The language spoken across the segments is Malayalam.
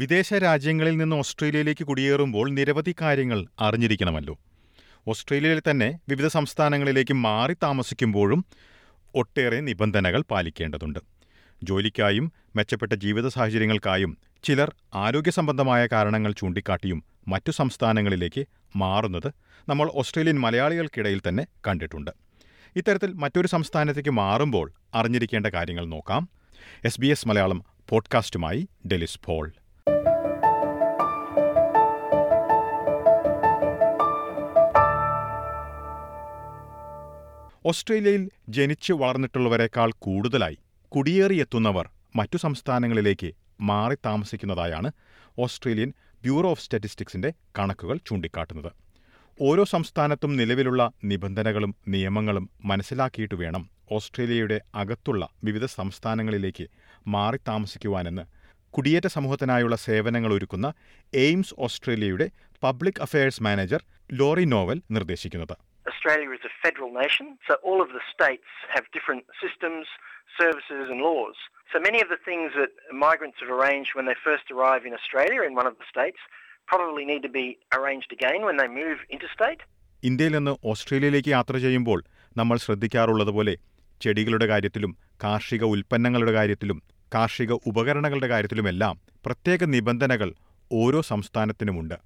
വിദേശ രാജ്യങ്ങളിൽ നിന്ന് ഓസ്ട്രേലിയയിലേക്ക് കുടിയേറുമ്പോൾ നിരവധി കാര്യങ്ങൾ അറിഞ്ഞിരിക്കണമല്ലോ. ഓസ്ട്രേലിയയിൽ തന്നെ വിവിധ സംസ്ഥാനങ്ങളിലേക്ക് മാറി താമസിക്കുമ്പോഴും ഒട്ടേറെ നിബന്ധനകൾ പാലിക്കേണ്ടതുണ്ട്. ജോലിക്കായും മെച്ചപ്പെട്ട ജീവിത സാഹചര്യങ്ങൾക്കായും ചിലർ ആരോഗ്യ സംബന്ധമായ കാരണങ്ങൾ ചൂണ്ടിക്കാട്ടിയും മറ്റു സംസ്ഥാനങ്ങളിലേക്ക് മാറുന്നത് നമ്മൾ ഓസ്ട്രേലിയൻ മലയാളികൾക്കിടയിൽ തന്നെ കണ്ടിട്ടുണ്ട്. ഇത്തരത്തിൽ മറ്റൊരു സംസ്ഥാനത്തേക്ക് മാറുമ്പോൾ അറിഞ്ഞിരിക്കേണ്ട കാര്യങ്ങൾ നോക്കാം. എസ് ബി എസ് മലയാളം പോഡ്കാസ്റ്റുമായി ഡെലിസ് പോൾ. ഓസ്ട്രേലിയയിൽ ജനിച്ചു വളർന്നിട്ടുള്ളവരെക്കാൾ കൂടുതലായി കുടിയേറിയെത്തുന്നവർ മറ്റു സംസ്ഥാനങ്ങളിലേക്ക് മാറി താമസിക്കുന്നതായാണ് ഓസ്ട്രേലിയൻ ബ്യൂറോ ഓഫ് സ്റ്റാറ്റിസ്റ്റിക്സിന്റെ കണക്കുകൾ ചൂണ്ടിക്കാട്ടുന്നത്. ഓരോ സംസ്ഥാനത്തും നിലവിലുള്ള നിബന്ധനകളും നിയമങ്ങളും മനസ്സിലാക്കിയിട്ട് വേണം ഓസ്ട്രേലിയയുടെ അകത്തുള്ള വിവിധ സംസ്ഥാനങ്ങളിലേക്ക് മാറി താമസിക്കുവാനെന്ന് കുടിയേറ്റ സമൂഹത്തിനായുള്ള സേവനങ്ങൾ ഒരുക്കുന്ന എയിംസ് ഓസ്ട്രേലിയയുടെ public affairs manager Laurie Nowell നിർദ്ദേശിക്കുന്നത്. Australia is a federal nation, so all of the states have different systems, services, and laws. So many of the things that migrants have arranged when they first arrive in Australia in one of the states probably need to be arranged again when they move interstate. ഇന്ത്യയിൽ നിന്ന് ഓസ്ട്രേലിയയിലേക്ക് യാത്ര ചെയ്യുമ്പോൾ നമ്മൾ ശ്രദ്ധിക്കാറുള്ളതുപോലെ ചെടികളുടെ കാര്യത്തിലും കാർഷിക ഉൽപ്പന്നങ്ങളുടെ കാര്യത്തിലും കാർഷിക ഉപകരണങ്ങളുടെ കാര്യത്തിലുമെല്ലാം പ്രത്യേക നിബന്ധനകൾ ഓരോ സംസ്ഥാനത്തിനുമുണ്ട്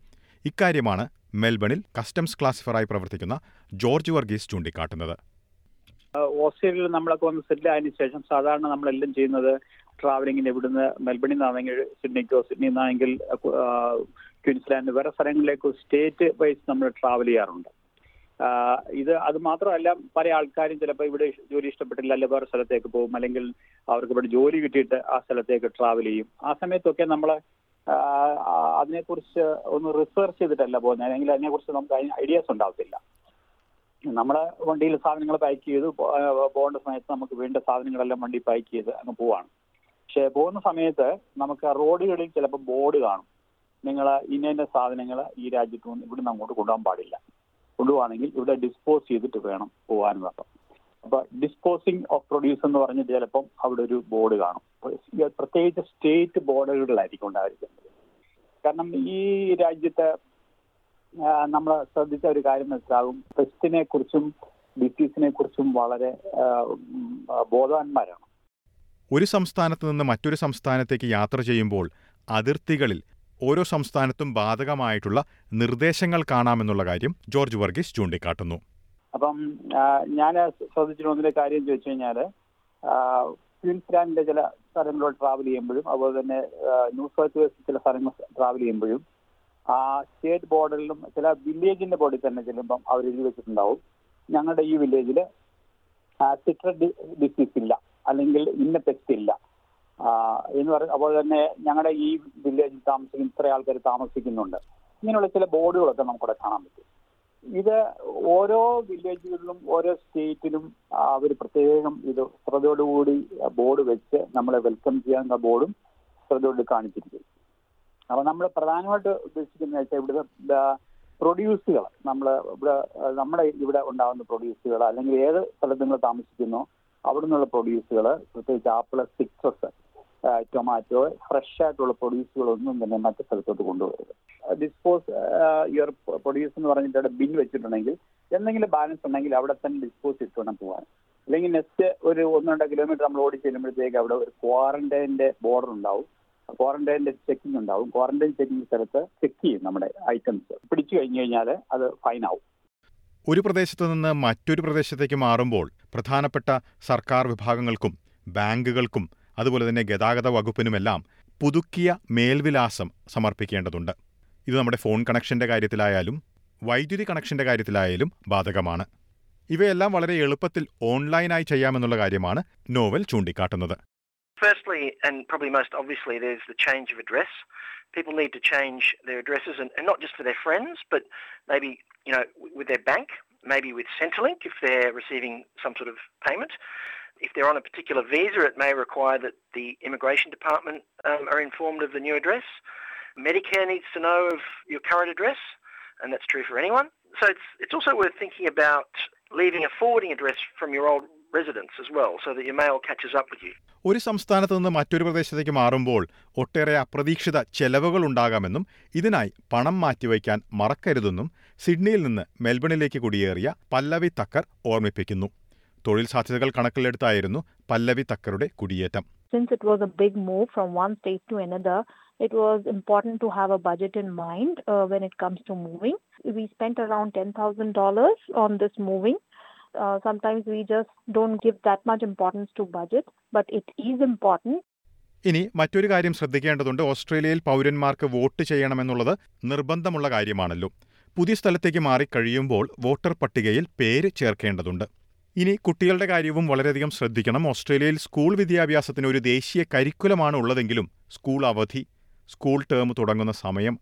ഇക്കാര്യമാണ് മെൽബണിൽ കസ്റ്റംസ് ക്ലാസിഫറായി പ്രവർത്തിക്കുന്ന ജോർജ് വർഗീസ് ചൂണ്ടിക്കാട്ടുന്നത്. ഓസ്ട്രേലിയയിൽ നമ്മളൊക്കെ വന്ന് സെറ്റിൽ ആയതിനു ശേഷം സാധാരണ നമ്മളെല്ലാം ചെയ്യുന്നത് ട്രാവലിങ്ങിന് ഇവിടുന്ന് മെൽബണിൽ നിന്നാണെങ്കിൽ സിഡ്നിക്കോ സിഡ്നിയിൽ നിന്നാണെങ്കിൽ ക്വീൻസ്ലാൻഡ് വേറെ സ്ഥലങ്ങളിലേക്ക് സ്റ്റേറ്റ് വൈസ് നമ്മൾ ട്രാവൽ ചെയ്യാറുണ്ട്. ഇത് അത് മാത്രമല്ല പല ആൾക്കാരും ചിലപ്പോൾ ഇവിടെ ജോലി ഇഷ്ടപ്പെട്ടില്ല അല്ലെങ്കിൽ വേറെ സ്ഥലത്തേക്ക് പോകും അല്ലെങ്കിൽ അവർക്ക് ഇവിടെ ജോലി കിട്ടിയിട്ട് ആ സ്ഥലത്തേക്ക് ട്രാവൽ ചെയ്യും. ആ സമയത്തൊക്കെ നമ്മൾ അതിനെക്കുറിച്ച് ഒന്ന് റിസർച്ച് ചെയ്തിട്ടല്ല പോകുന്നത്. അല്ലെങ്കിൽ അതിനെക്കുറിച്ച് നമുക്ക് ഐഡിയാസ് ഉണ്ടാവത്തില്ല. നമ്മുടെ വണ്ടിയിൽ സാധനങ്ങൾ പാക്ക് ചെയ്തു പോകേണ്ട സമയത്ത് നമുക്ക് വേണ്ട സാധനങ്ങളെല്ലാം വണ്ടി പാക്ക് ചെയ്ത് അങ്ങ് പോവാണ്. പക്ഷെ പോകുന്ന സമയത്ത് നമുക്ക് റോഡുകളിൽ ചിലപ്പോൾ ബോർഡ് കാണും. നിങ്ങൾ ഇന്ന സാധനങ്ങൾ ഈ രാജ്യത്ത് നിന്ന് ഇവിടുന്ന് അങ്ങോട്ട് കൊണ്ടുപോകാൻ പാടില്ല. കൊണ്ടുപോവാണെങ്കിൽ ഇവിടെ ഡിസ്പോസ് ചെയ്തിട്ട് വേണം പോകാൻ അപ്പം അപ്പൊ ഡിസ്പോസിങ് ഓഫ് പ്രൊഡ്യൂസ് എന്ന് പറഞ്ഞിട്ട് ചിലപ്പം അവിടെ ഒരു ബോർഡ് കാണും. പ്രത്യേകിച്ച് സ്റ്റേറ്റ് ബോർഡുകളിലായിരിക്കും ഉണ്ടായിരിക്കുന്നത്. കാരണം ഈ രാജ്യത്ത് നമ്മൾ ശ്രദ്ധിച്ച ഒരു കാര്യം മനസ്സിലാകും. പെസ്റ്റിനെ കുറിച്ചും ഡിസീസിനെ കുറിച്ചും വളരെ ബോധവാന്മാരാണ്. ഒരു സംസ്ഥാനത്ത് നിന്ന് മറ്റൊരു സംസ്ഥാനത്തേക്ക് യാത്ര ചെയ്യുമ്പോൾ അതിർത്തികളിൽ ഓരോ സംസ്ഥാനത്തും ബാധകമായിട്ടുള്ള നിർദ്ദേശങ്ങൾ കാണാമെന്നുള്ള കാര്യം ജോർജ് വർഗീസ് ചൂണ്ടിക്കാട്ടുന്നു. അപ്പം ഞാൻ ശ്രദ്ധിച്ചിട്ടുള്ള കാര്യം ചോദിച്ചു കഴിഞ്ഞാൽ ക്വീൻസ്ലാൻഡിന്റെ ചില സ്ഥലങ്ങളോട് ട്രാവൽ ചെയ്യുമ്പോഴും അതുപോലെ തന്നെ ന്യൂ സൗത്ത് വേൾസ് ചില സ്ഥലങ്ങൾ ട്രാവൽ ചെയ്യുമ്പോഴും ആ സ്റ്റേറ്റ് ബോർഡറിലും ചില വില്ലേജിന്റെ ബോർഡിൽ തന്നെ ചെല്ലുമ്പം അവർ എഴുതി വെച്ചിട്ടുണ്ടാവും. ഞങ്ങളുടെ ഈ വില്ലേജിൽ സിട്രഡ് ഡിസീസ് ഇല്ല. അല്ലെങ്കിൽ ഇന്ന പെസ്റ്റ് ഇല്ല എന്ന് പറയും അതുപോലെ തന്നെ ഞങ്ങളുടെ ഈ വില്ലേജിൽ താമസിക്കുന്ന ഇത്ര ആൾക്കാർ താമസിക്കുന്നുണ്ട്. ഇങ്ങനെയുള്ള ചില ബോർഡുകളൊക്കെ നമുക്കിവിടെ കാണാൻ പറ്റും. ഇത് ഓരോ വില്ലേജുകളിലും ഓരോ സ്റ്റേറ്റിലും അവർ പ്രത്യേകം ഇത് ശ്രദ്ധയോടുകൂടി ബോർഡ് വെച്ച് നമ്മളെ വെൽക്കം ചെയ്യാനുള്ള ബോർഡും ശ്രദ്ധയോട് കാണിച്ചിരിക്കും അപ്പൊ നമ്മൾ പ്രധാനമായിട്ട് ഉദ്ദേശിക്കുന്നത് വെച്ചാൽ ഇവിടുത്തെ പ്രൊഡ്യൂസുകൾ നമ്മൾ ഇവിടെ നമ്മുടെ ഇവിടെ ഉണ്ടാകുന്ന പ്രൊഡ്യൂസുകൾ അല്ലെങ്കിൽ ഏത് സ്ഥലത്ത് നിങ്ങൾ താമസിക്കുന്നോ അവിടെ നിന്നുള്ള പ്രൊഡ്യൂസുകൾ പ്രത്യേകിച്ച് ആപ്പിൾ സിട്രസ് ടൊമാറ്റോ ഫ്രഷ് ആയിട്ടുള്ള പ്രൊഡ്യൂസുകളൊന്നും തന്നെ മറ്റു സ്ഥലത്തോട്ട് കൊണ്ടുപോകരുത്. ഡിസ്പോസ് യുവർ പ്രൊഡ്യൂസ് എന്ന് പറഞ്ഞിട്ട് അവിടെ ബിൻ വെച്ചിട്ടുണ്ടെങ്കിൽ എന്തെങ്കിലും ബാലൻസ് ഉണ്ടെങ്കിൽ അവിടെ തന്നെ ഡിസ്പോസ് ഇട്ട് വേണം പോകാൻ. അല്ലെങ്കിൽ നെക്സ്റ്റ് ഒരു ഒന്ന് രണ്ട് കിലോമീറ്റർ നമ്മൾ ഓടി ചെല്ലുമ്പോഴത്തേക്ക് അവിടെ ഒരു ക്വാറന്റൈന്റെ ബോർഡർ ഉണ്ടാവും. ക്വാറന്റൈന്റെ ചെക്കിംഗ് ഉണ്ടാവും. ക്വാറന്റൈൻ ചെക്കിംഗ് സ്ഥലത്ത് ചെക്ക് ചെയ്യും നമ്മുടെ ഐറ്റംസ് പിടിച്ചു കഴിഞ്ഞു കഴിഞ്ഞാൽ അത് ഫൈൻ ആവും. ഒരു പ്രദേശത്ത് നിന്ന് മറ്റൊരു പ്രദേശത്തേക്ക് മാറുമ്പോൾ പ്രധാനപ്പെട്ട സർക്കാർ വിഭാഗങ്ങൾക്കും ബാങ്കുകൾക്കും അതുപോലെ തന്നെ ഗതാഗത വകുപ്പിനുമെല്ലാം പുതുക്കിയ മേൽവിലാസം സമർപ്പിക്കേണ്ടതുണ്ട് ഇത് നമ്മുടെ ഫോൺ കണക്ഷന്റെ കാര്യത്തിലായാലും വൈദ്യുതി കണക്ഷന്റെ കാര്യത്തിലായാലും ബാധകമാണ് ഇവയെല്ലാം വളരെ എളുപ്പത്തിൽ ഓൺലൈനായി ചെയ്യാമെന്നുള്ള കാര്യമാണ് നോവൽ ചൂണ്ടിക്കാട്ടുന്നത് Firstly, and probably most obviously, there's the change of address. People need to change their addresses, and, and not just for their friends, but maybe you know with their bank, maybe with Centrelink if they're receiving some sort of payment. If they're on a particular visa, it may require that the immigration department um, are informed of the new address. Medicare needs to know of your current address, and that's true for anyone. So it's it's also worth thinking about leaving a forwarding address from your old residence as well, so that your mail catches up with you. ഒരു സംസ്ഥാനത്ത് നിന്ന് മറ്റൊരു പ്രദേശത്തേക്ക് മാറുമ്പോൾ ഒട്ടേറെ അപ്രതീക്ഷിത ചെലവുകൾ ഉണ്ടാകാമെന്നും ഇതിനായി പണം മാറ്റിവയ്ക്കാൻ മറക്കരുതെന്നും സിഡ്നിയിൽ നിന്ന് മെൽബണിലേക്ക് കുടിയേറിയ പല്ലവി തക്കർ ഓർമ്മിപ്പിക്കുന്നു തൊഴിൽ സാധ്യതകൾ കണക്കിലെടുത്തായിരുന്നു പല്ലവി തക്കറുടെ കുടിയേറ്റം Since it was a big move from one state to another, it was important to have a budget in mind uh, when it comes to moving. We spent around $10,000 on this moving. Uh, sometimes we just don't give that much importance to budget, but it is important. ഇനി മറ്റൊരു കാര്യം ശ്രദ്ധിക്കേണ്ടതുണ്ട് ഓസ്ട്രേലിയയിൽ പൗരന്മാർക്ക് വോട്ട് ചെയ്യണമെന്നുള്ളത് നിർബന്ധമുള്ള കാര്യമാണല്ലോ പുതിയ സ്ഥലത്തേക്ക് മാറിക്കഴിയുമ്പോൾ വോട്ടർ പട്ടികയിൽ പേര് ചേർക്കേണ്ടതുണ്ട് ഇനി കുട്ടികളുടെ കാര്യവും വളരെയധികം ശ്രദ്ധിക്കണം. ഓസ്ട്രേലിയയിൽ സ്കൂൾ വിദ്യാഭ്യാസത്തിന് ഒരു ദേശീയ കരിക്കുലമാണ് ഉള്ളതെങ്കിലും സ്കൂൾ അവധി സ്കൂൾ ടേം തുടങ്ങുന്ന സമയം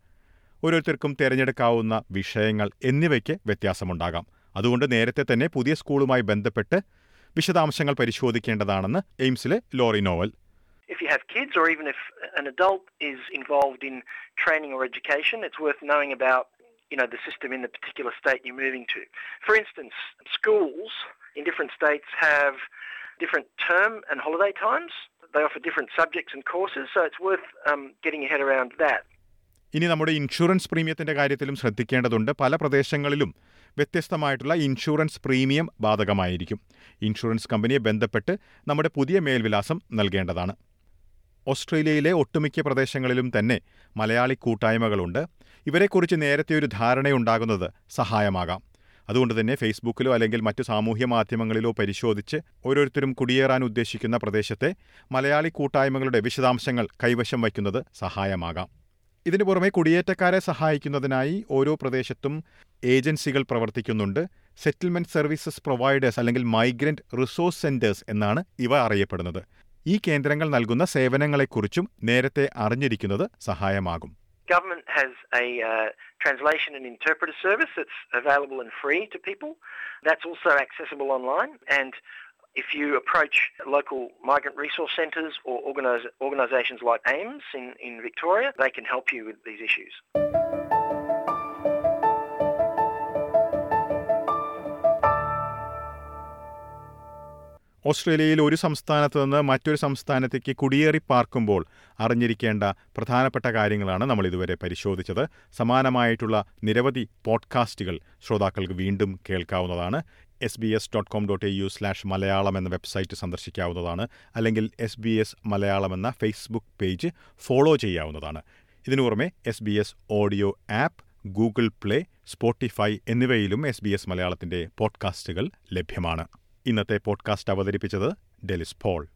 ഓരോരുത്തർക്കും തിരഞ്ഞെടുക്കാവുന്ന വിഷയങ്ങൾ എന്നിവയ്ക്ക് വ്യത്യാസമുണ്ടാകാം. അതുകൊണ്ട് നേരത്തെ തന്നെ പുതിയ സ്കൂളുമായി ബന്ധപ്പെട്ട് വിശദാംശങ്ങൾ പരിശോധിക്കേണ്ടതാണെന്ന് എയിംസിലെ Laurie Nowell. If you have kids or even if an adult is involved in training or education, it's worth knowing about you know the system in the particular state you're moving to. For instance, schools in different states have different term and holiday times. They offer different subjects and courses, so it's worth um, getting your head around that. ഇനി നമ്മുടെ ഇൻഷുറൻസ് പ്രീമിയത്തിന്റെ കാര്യത്തിലും ശ്രദ്ധിക്കേണ്ടതുണ്ട്. പല പ്രദേശങ്ങളിലും വ്യത്യസ്തമായിട്ടുള്ള ഇൻഷുറൻസ് പ്രീമിയം ബാധകമായിരിക്കും. ഇൻഷുറൻസ് കമ്പനിയെ ബന്ധപ്പെട്ട് നമ്മുടെ പുതിയ മേൽവിലാസം നൽകേണ്ടതാണ്. ഓസ്ട്രേലിയയിലെ ഒട്ടുമിക്ക പ്രദേശങ്ങളിലും തന്നെ മലയാളി കൂട്ടായ്മകളുണ്ട്. ഇവരെക്കുറിച്ച് നേരത്തെ ഒരു ധാരണയുണ്ടാകുന്നത് സഹായമാകാം. അതുകൊണ്ട് തന്നെ ഫേസ്ബുക്കിലോ അല്ലെങ്കിൽ മറ്റു സാമൂഹ്യ മാധ്യമങ്ങളിലോ പരിശോധിച്ച് ഓരോരുത്തരും കുടിയേറാൻ ഉദ്ദേശിക്കുന്ന പ്രദേശത്തെ മലയാളി കൂട്ടായ്മകളുടെ വിശദാംശങ്ങൾ കൈവശം വയ്ക്കുന്നത് സഹായമാകാം. ഇതിനു പുറമെ കുടിയേറ്റക്കാരെ സഹായിക്കുന്നതിനായി ഓരോ പ്രദേശത്തും ഏജൻസികൾ പ്രവർത്തിക്കുന്നുണ്ട്. സെറ്റിൽമെന്റ് സർവീസസ് പ്രൊവൈഡേഴ്സ് അല്ലെങ്കിൽ മൈഗ്രന്റ് റിസോഴ്സ് സെന്റേഴ്സ് എന്നാണ് ഇവ അറിയപ്പെടുന്നത്. ഈ കേന്ദ്രങ്ങൾ നൽകുന്ന സേവനങ്ങളെക്കുറിച്ചും നേരത്തെ അറിഞ്ഞിരിക്കുന്നത് സഹായമാകും. Government has a uh, translation and interpreter service that's available and free to people. That's also accessible online. And if you approach local migrant resource centres or organis- organisations like AIMS in, in Victoria, they can help you with these issues. ഓസ്ട്രേലിയയിൽ ഒരു സംസ്ഥാനത്ത് നിന്ന് മറ്റൊരു സംസ്ഥാനത്തേക്ക് കുടിയേറി പാർക്കുമ്പോൾ അറിഞ്ഞിരിക്കേണ്ട പ്രധാനപ്പെട്ട കാര്യങ്ങളാണ് നമ്മൾ ഇതുവരെ പരിശോധിച്ചത്. സമാനമായിട്ടുള്ള നിരവധി പോഡ്കാസ്റ്റുകൾ ശ്രോതാക്കൾക്ക് വീണ്ടും കേൾക്കാവുന്നതാണ്. S B S dot com dot A U slash Malayalam എന്ന വെബ്സൈറ്റ് സന്ദർശിക്കാവുന്നതാണ്. അല്ലെങ്കിൽ എസ് ബി എസ് മലയാളം എന്ന ഫേസ്ബുക്ക് പേജ് ഫോളോ ചെയ്യാവുന്നതാണ്. ഇതിനു പുറമെ S B S audio app Google play Spotify എന്നിവയിലും എസ് ബി എസ് മലയാളത്തിന്റെ പോഡ്കാസ്റ്റുകൾ ലഭ്യമാണ്. ഇന്നത്തെ പോഡ്കാസ്റ്റ് അവതരിപ്പിച്ചത് ഡെലിസ് പോൾ.